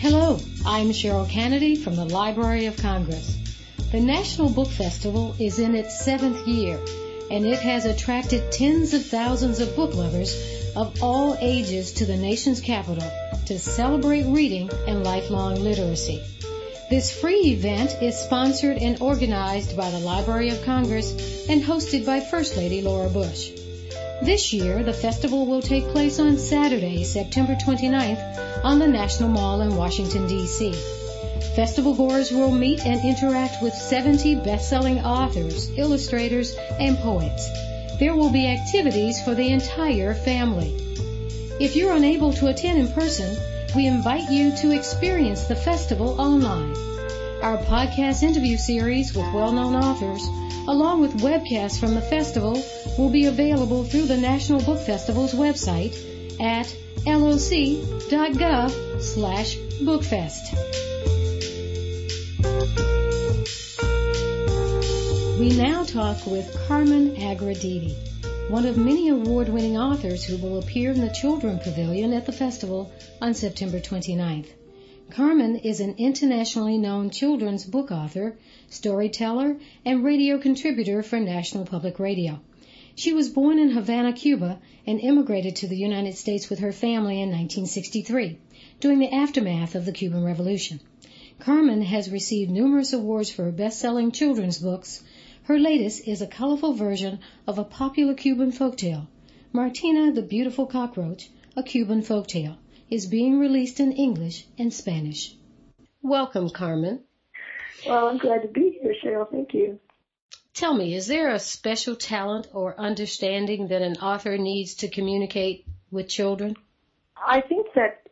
Hello, I'm Cheryl Kennedy from the Library of Congress. The National Book Festival is in its seventh year, and it has attracted tens of thousands of book lovers of all ages to the nation's capital to celebrate reading and lifelong literacy. This free event is sponsored and organized by the Library of Congress and hosted by First Lady Laura Bush. This year, the festival will take place on Saturday, September 29th on the National Mall in Washington, D.C. Festival goers will meet and interact with 70 best-selling authors, illustrators, and poets. There will be activities for the entire family. If you're unable to attend in person, we invite you to experience the festival online. Our podcast interview series with well-known authors, along with webcasts from the festival, will be available through the National Book Festival's website at loc.gov slash bookfest. We now talk with Carmen Agra Deedy one of many award-winning authors who will appear in the Children Pavilion at the festival on September 29th. Carmen is an internationally known children's book author, storyteller, and radio contributor for National Public Radio. She was born in Havana, Cuba, and immigrated to the United States with her family in 1963, during the aftermath of the Cuban Revolution. Carmen has received numerous awards for her best-selling children's books, her latest is a colorful version of a popular Cuban folktale. Martina the Beautiful Cockroach, a Cuban folktale, is being released in English and Spanish. Welcome, Carmen. Well, I'm glad to be here, Cheryl. Thank you. Tell me, is there a special talent or understanding that an author needs to communicate with children? I think that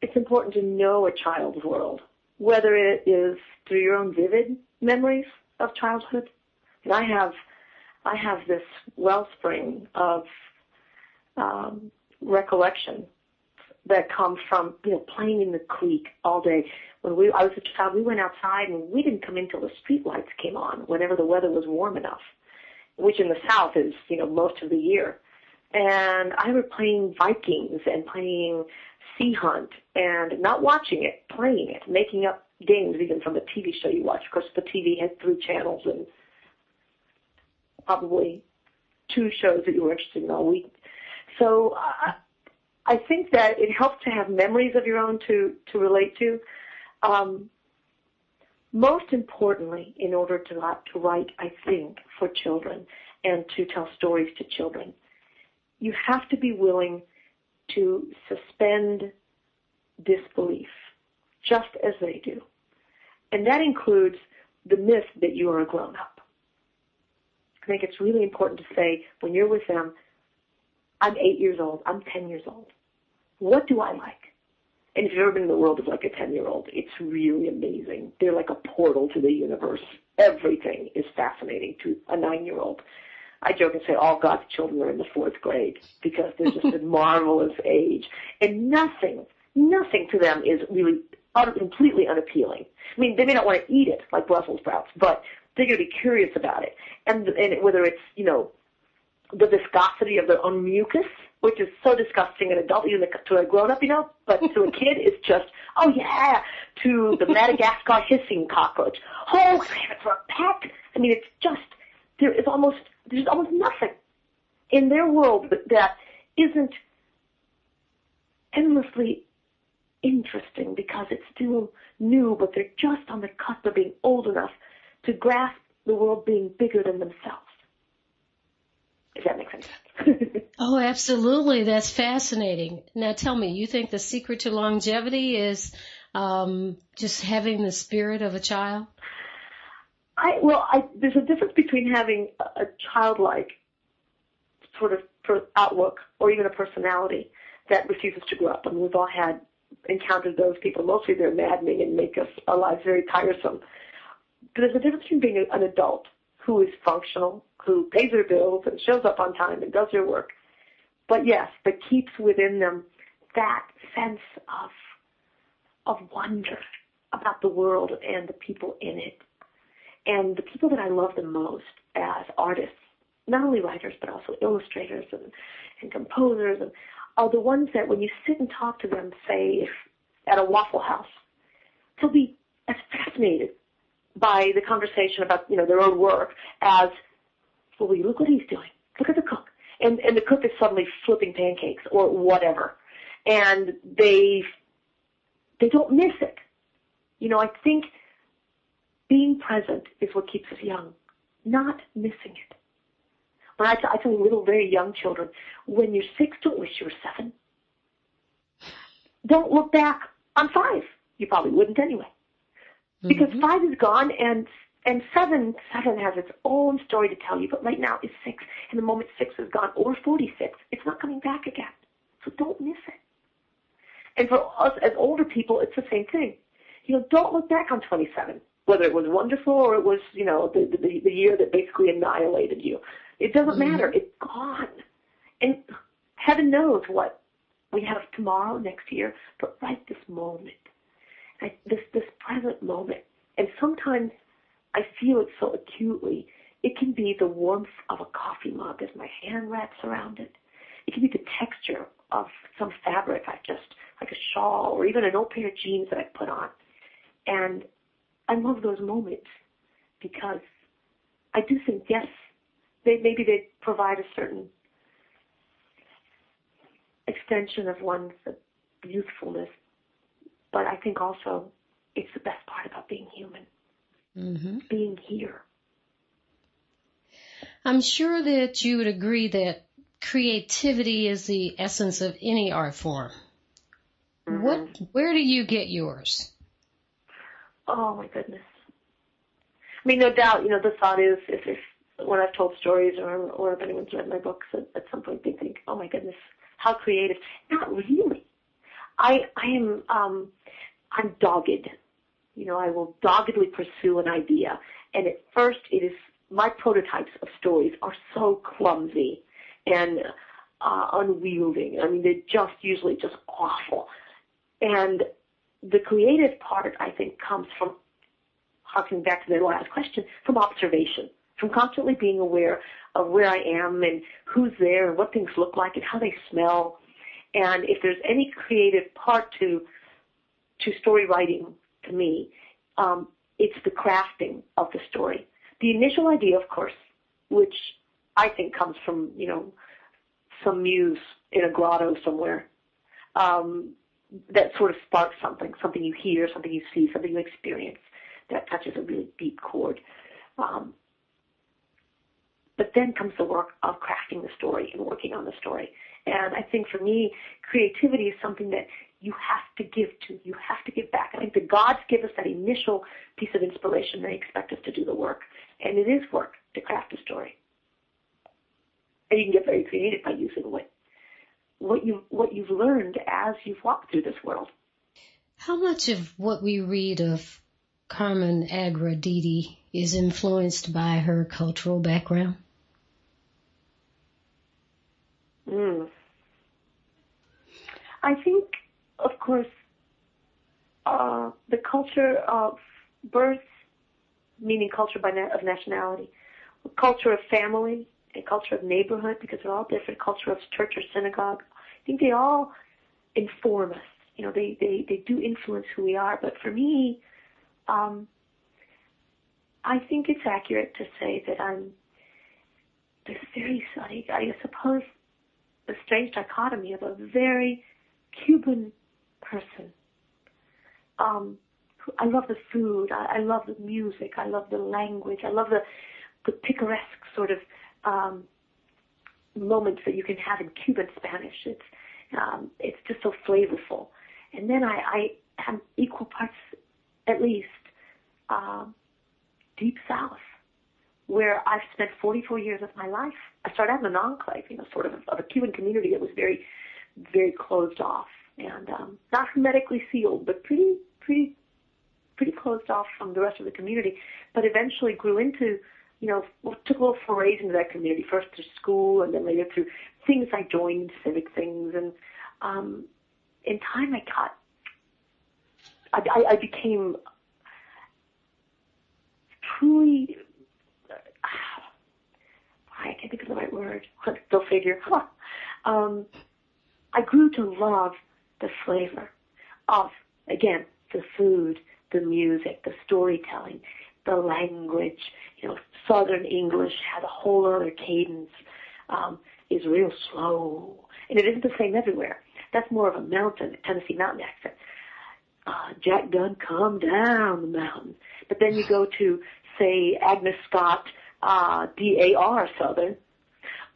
it's important to know a child's world, whether it is through your own vivid memories of childhood and I have, I have this wellspring of um, recollection that comes from you know playing in the creek all day. When we I was a child, we went outside and we didn't come in till the street lights came on. Whenever the weather was warm enough, which in the South is you know most of the year. And I remember playing Vikings and playing Sea Hunt and not watching it, playing it, making up games even from the TV show you watch. Of course, the TV had three channels and probably two shows that you were interested in all week. So uh, I think that it helps to have memories of your own to to relate to. Um, most importantly, in order to to write, I think for children and to tell stories to children, you have to be willing to suspend disbelief, just as they do, and that includes the myth that you are a grown up. I think it's really important to say when you're with them, I'm eight years old, I'm 10 years old. What do I like? And if you've ever been in the world of like a 10 year old, it's really amazing. They're like a portal to the universe. Everything is fascinating to a nine year old. I joke and say all God's children are in the fourth grade because they're just a marvelous age. And nothing, nothing to them is really completely unappealing. I mean, they may not want to eat it like Brussels sprouts, but they're going to be curious about it. And, and whether it's, you know, the viscosity of their own mucus, which is so disgusting an adult, even to a grown up, you know, but to a kid, it's just, oh yeah, to the Madagascar hissing cockroach. Oh, for a pet. I mean, it's just, there is almost, there's almost nothing in their world that isn't endlessly interesting because it's still new, but they're just on the cusp of being old enough to grasp the world being bigger than themselves. That sense. oh, absolutely. That's fascinating. Now tell me, you think the secret to longevity is um, just having the spirit of a child? I well, I, there's a difference between having a, a childlike sort of per, outlook or even a personality that refuses to grow up. I mean, we've all had encountered those people. Mostly they're maddening and make us our lives very tiresome But there's a difference between being an adult who is functional, who pays their bills and shows up on time and does their work, but yes, that keeps within them that sense of of wonder about the world and the people in it. And the people that I love the most as artists, not only writers but also illustrators and, and composers, and are the ones that when you sit and talk to them, say at a Waffle House, they'll be as fascinated by the conversation about, you know, their own work as, well, look what he's doing. Look at the cook. And, and the cook is suddenly flipping pancakes or whatever. And they, they don't miss it. You know, I think being present is what keeps us young, not missing it. When I, t- I tell little, very young children, when you're six, don't wish you were seven. Don't look back on five. You probably wouldn't anyway. Because mm-hmm. five is gone and and seven seven has its own story to tell you, but right now is six. And the moment six is gone, or forty six, it's not coming back again. So don't miss it. And for us as older people, it's the same thing. You know, don't look back on twenty seven, whether it was wonderful or it was, you know, the the, the year that basically annihilated you. It doesn't mm-hmm. matter. It's gone. And heaven knows what we have tomorrow, next year, but right this moment this this present moment. And sometimes I feel it so acutely. It can be the warmth of a coffee mug as my hand wraps around it. It can be the texture of some fabric I just, like a shawl or even an old pair of jeans that I put on. And I love those moments because I do think, yes, they, maybe they provide a certain extension of one's youthfulness, but I think also it's the best part about being human. Mm-hmm. Being here. I'm sure that you would agree that creativity is the essence of any art form. Mm-hmm. What, where do you get yours? Oh my goodness. I mean, no doubt, you know, the thought is if, if when I've told stories or, or if anyone's read my books at, at some point they think, oh my goodness, how creative. Not really. I, I am, um, I'm dogged. You know, I will doggedly pursue an idea. And at first it is, my prototypes of stories are so clumsy and uh, unwielding. I mean, they're just usually just awful. And the creative part, I think, comes from, harking back to the last question, from observation, from constantly being aware of where I am and who's there and what things look like and how they smell. And if there's any creative part to to story writing to me, um, it's the crafting of the story. The initial idea, of course, which I think comes from, you know, some muse in a grotto somewhere, um, that sort of sparks something, something you hear, something you see, something you experience that touches a really deep chord. Um, but then comes the work of crafting the story and working on the story. And I think for me, creativity is something that you have to give to. You have to give back. I think the gods give us that initial piece of inspiration. They expect us to do the work. And it is work to craft a story. And you can get very creative by using what, what, you, what you've learned as you've walked through this world. How much of what we read of Carmen Agra Deedy is influenced by her cultural background? Mm. I think of course, uh, the culture of birth, meaning culture by na- of nationality, culture of family, a culture of neighborhood, because they're all different, culture of church or synagogue. I think they all inform us. You know, they, they, they do influence who we are. But for me, um, I think it's accurate to say that I'm this very, I, I suppose, a strange dichotomy of a very Cuban person. Um, I love the food. I, I love the music. I love the language. I love the the picaresque sort of um, moments that you can have in Cuban Spanish. It's um, it's just so flavorful. And then I, I have equal parts, at least, um, deep south, where I've spent 44 years of my life. I started out in an enclave, you know, sort of of a Cuban community that was very, very closed off and um, not hermetically sealed, but pretty, pretty, pretty closed off from the rest of the community. But eventually grew into, you know, took a little forays into that community first through school, and then later through things I joined, civic things, and um, in time I got, I, I, became truly. Uh, I can't think of the right word. Go figure. Um, I grew to love the flavor of Again, the food, the music, the storytelling, the language. You know, Southern English has a whole other cadence. Um, is real slow, and it isn't the same everywhere. That's more of a mountain, Tennessee mountain accent. Uh, Jack Dunn, come down the mountain. But then you go to, say, Agnes Scott, uh, D-A-R Southern.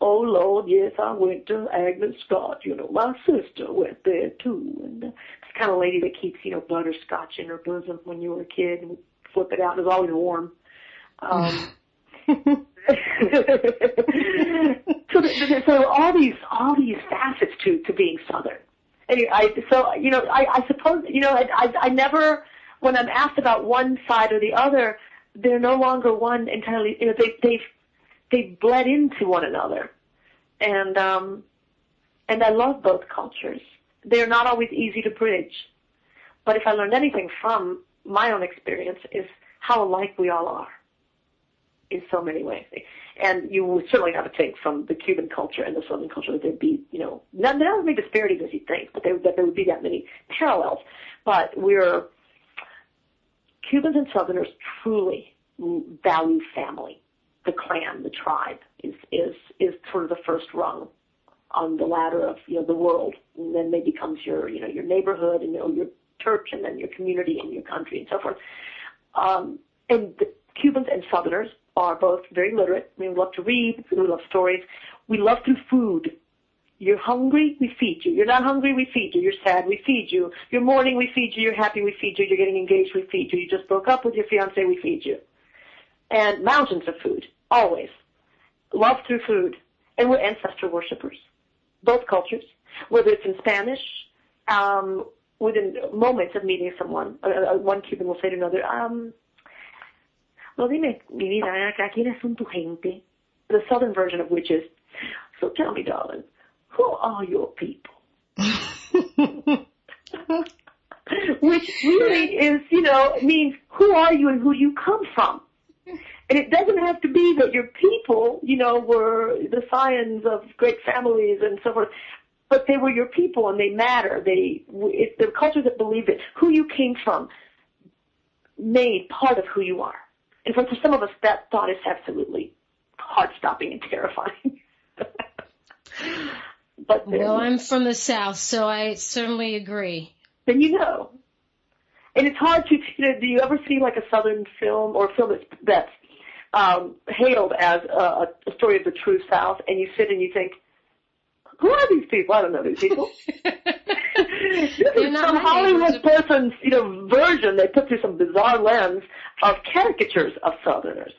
Oh Lord, yes, I went to Agnes Scott. You know, my sister went there too. And uh, it's the kind of lady that keeps, you know, butterscotch in her bosom when you were a kid and flip it out. And it's always warm. Um, so, so all these all these facets to to being Southern. Anyway, I, so you know, I, I suppose you know, I, I I never when I'm asked about one side or the other, they're no longer one entirely. You know, they they've they bled into one another, and um, and I love both cultures. They're not always easy to bridge, but if I learned anything from my own experience, is how alike we all are in so many ways. And you would certainly have to take from the Cuban culture and the Southern culture that there'd be, you know, not, not as many disparities as you'd think, but there, that there would be that many parallels. But we're, Cubans and Southerners truly value family. The clan, the tribe is, is, is sort of the first rung on the ladder of, you know, the world. And then they becomes your, you know, your neighborhood and, you know, your church and then your community and your country and so forth. Um, and the Cubans and Southerners are both very literate. We love to read. We love stories. We love through food. You're hungry, we feed you. You're not hungry, we feed you. You're sad, we feed you. You're mourning, we feed you. You're happy, we feed you. You're getting engaged, we feed you. You just broke up with your fiance, we feed you. And mountains of food, always. Love through food. And we're ancestor worshippers. Both cultures. Whether it's in Spanish, um, within moments of meeting someone, uh, uh one Cuban will say to another, um, no, dime, mi vida, acá, ¿quiénes son tu gente? The southern version of which is, so tell me, darling, who are your people? which really is, you know, means who are you and who do you come from? And it doesn't have to be that your people, you know, were the scions of great families and so forth, but they were your people and they matter. They, it's the culture that believed it. Who you came from made part of who you are. And for, for some of us, that thought is absolutely heart-stopping and terrifying. but well, I'm from the South, so I certainly agree. Then you know. And it's hard to, you know, do you ever see like a Southern film or a film that's, that's um, hailed as a, a story of the true South, and you sit and you think, who are these people? I don't know these people. this is some Hollywood person's, you know, version. They put through some bizarre lens of caricatures of Southerners.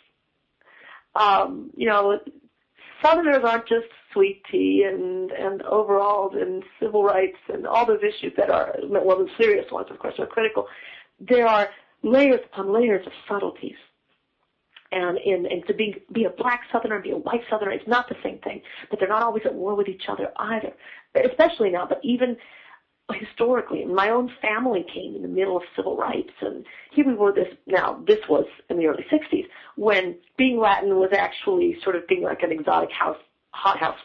Um, you know, Southerners aren't just sweet tea and and overalls and civil rights and all those issues that are well the serious ones, of course, are critical. There are layers upon layers of subtleties and in and to be be a black southerner and be a white southerner it's not the same thing but they're not always at war with each other either. Especially now but even historically my own family came in the middle of civil rights and here we were this now this was in the early 60s when being latin was actually sort of being like an exotic house hothouse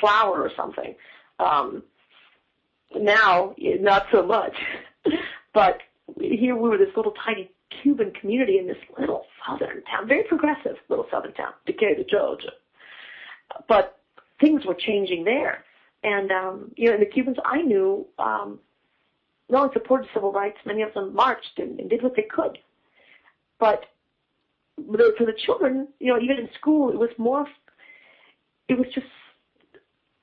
flower or something. Um now not so much but here we were this little tiny Cuban community in this little southern town, very progressive little southern town, Decatur, Georgia. But things were changing there. And, um, you know, and the Cubans I knew, um, not only supported civil rights, many of them marched and, and did what they could. But for the children, you know, even in school, it was more, it was just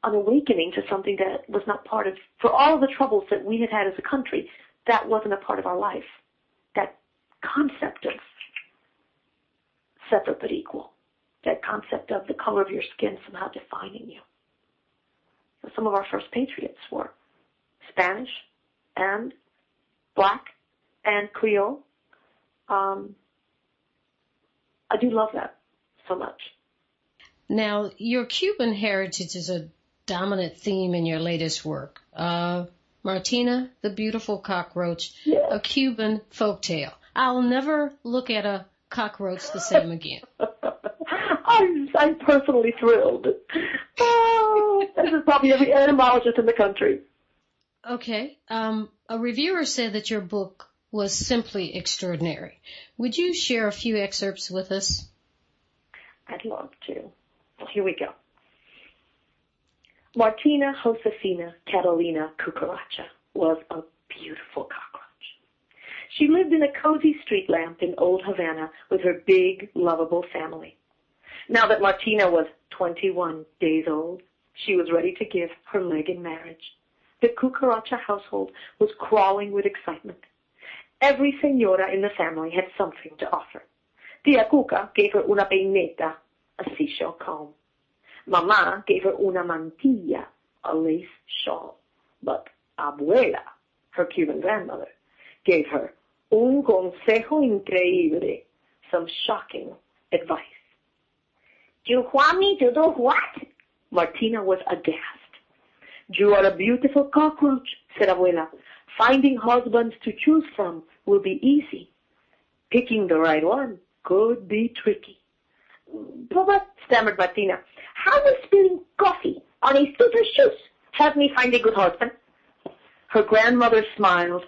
an awakening to something that was not part of, for all the troubles that we had had as a country, that wasn't a part of our life. Concept of separate but equal. That concept of the color of your skin somehow defining you. Some of our first patriots were Spanish and black and Creole. Um, I do love that so much. Now, your Cuban heritage is a dominant theme in your latest work. Uh, Martina, the Beautiful Cockroach, yes. a Cuban folktale. I'll never look at a cockroach the same again. I'm, I'm personally thrilled. Oh, this is probably every entomologist in the country. Okay. Um, a reviewer said that your book was simply extraordinary. Would you share a few excerpts with us? I'd love to. Well, here we go. Martina Josefina Catalina Cucaracha was a beautiful cockroach. She lived in a cozy street lamp in old Havana with her big, lovable family. Now that Martina was 21 days old, she was ready to give her leg in marriage. The Cucaracha household was crawling with excitement. Every senora in the family had something to offer. Tia Cuca gave her una peineta, a seashell comb. Mama gave her una mantilla, a lace shawl. But Abuela, her Cuban grandmother, gave her un consejo increíble, some shocking advice. You want me to do what? Martina was aghast. You are a beautiful cockroach, said Abuela. Finding husbands to choose from will be easy. Picking the right one could be tricky. But, stammered Martina, how will spilling coffee on a suitor's shoes help me find a good husband? Her grandmother smiled.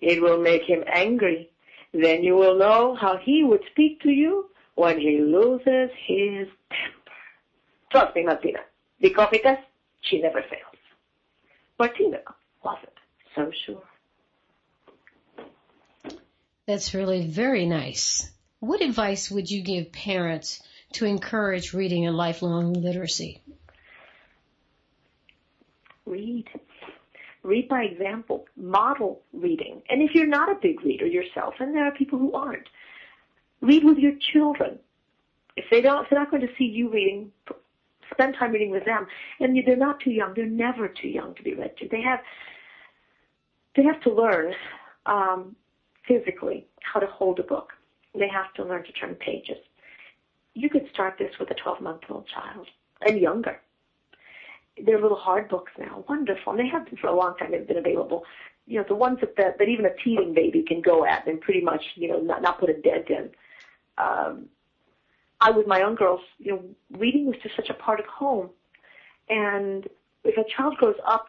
It will make him angry. Then you will know how he would speak to you when he loses his temper. Trust me, Martina. The coffee test, she never fails. Martina wasn't so sure. That's really very nice. What advice would you give parents to encourage reading and lifelong literacy? Read. Read by example. Model reading. And if you're not a big reader yourself, and there are people who aren't, read with your children. If they don't, if they're not going to see you reading, spend time reading with them. And they're not too young. They're never too young to be read to. They have, they have to learn um, physically how to hold a book. They have to learn to turn pages you could start this with a 12 month old child and younger. They're little hard books now, wonderful, and they have been for a long time. They've been available. You know, the ones that that, that even a teething baby can go at and pretty much, you know, not not put a dent in. Um, I, with my own girls, you know, reading was just such a part of home, and if a child grows up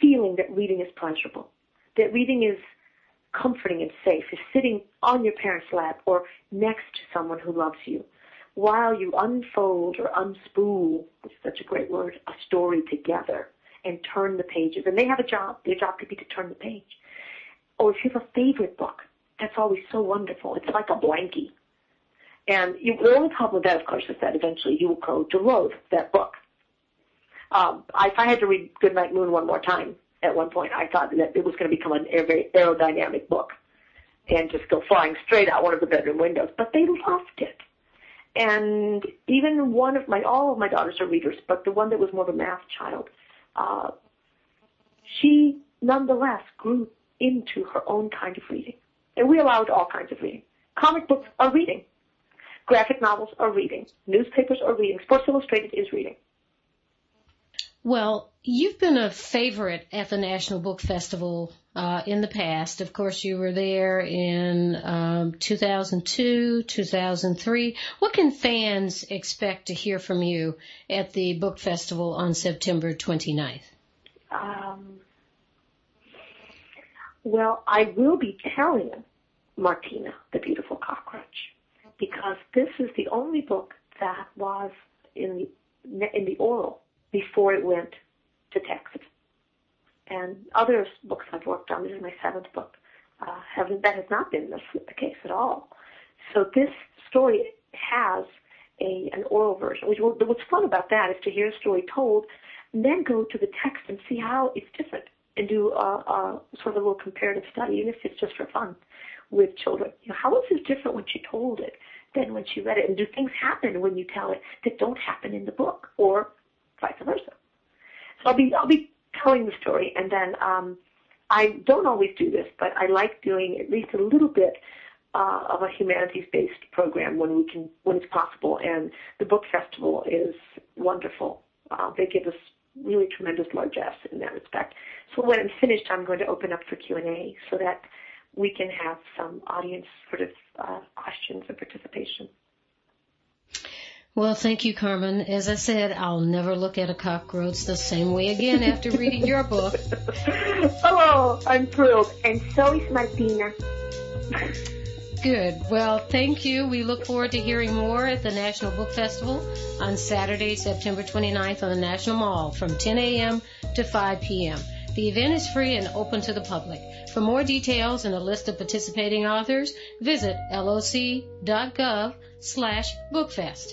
feeling that reading is pleasurable, that reading is comforting and safe is sitting on your parent's lap or next to someone who loves you while you unfold or unspool, which is such a great word, a story together and turn the pages. And they have a job. Their job could be to turn the page. Or if you have a favorite book, that's always so wonderful. It's like a blankie. And you, the only problem with that, of course, is that eventually you will grow to loathe that book. Um, if I had to read Goodnight Moon one more time, at one point. I thought that it was going to become a very aerodynamic book and just go flying straight out one of the bedroom windows. But they loved it. And even one of my, all of my daughters are readers, but the one that was more of a math child, uh, she nonetheless grew into her own kind of reading. And we allowed all kinds of reading. Comic books are reading. Graphic novels are reading. Newspapers are reading. Sports Illustrated is reading. Well, you've been a favorite at the National Book Festival uh, in the past. Of course, you were there in um, 2002, 2003. What can fans expect to hear from you at the book festival on September 29th? Um, well, I will be telling Martina, the beautiful cockroach, because this is the only book that was in the in the oral before it went to text. And other books I've worked on, this is my seventh book, uh, haven't, that has not been the, the case at all. So this story has a, an oral version. Which, what's fun about that is to hear a story told, and then go to the text and see how it's different, and do a, a sort of a little comparative study, even if it's just for fun, with children. You know, how is this different when she told it than when she read it? And do things happen when you tell it that don't happen in the book, or vice versa. So I'll be I'll be telling the story, and then um, I don't always do this, but I like doing at least a little bit uh, of a humanities-based program when we can when it's possible. And the book festival is wonderful. Uh, they give us really tremendous largesse in that respect. So when I'm finished, I'm going to open up for Q&A so that we can have some audience sort of uh, questions and participation. Well, thank you, Carmen. As I said, I'll never look at a cockroach the same way again after reading your book. oh, I'm thrilled. And so is Martina. Good. Well, thank you. We look forward to hearing more at the National Book Festival on Saturday, September 29th on the National Mall from 10 a.m. to 5 p.m. The event is free and open to the public. For more details and a list of participating authors, visit loc.gov slash bookfest.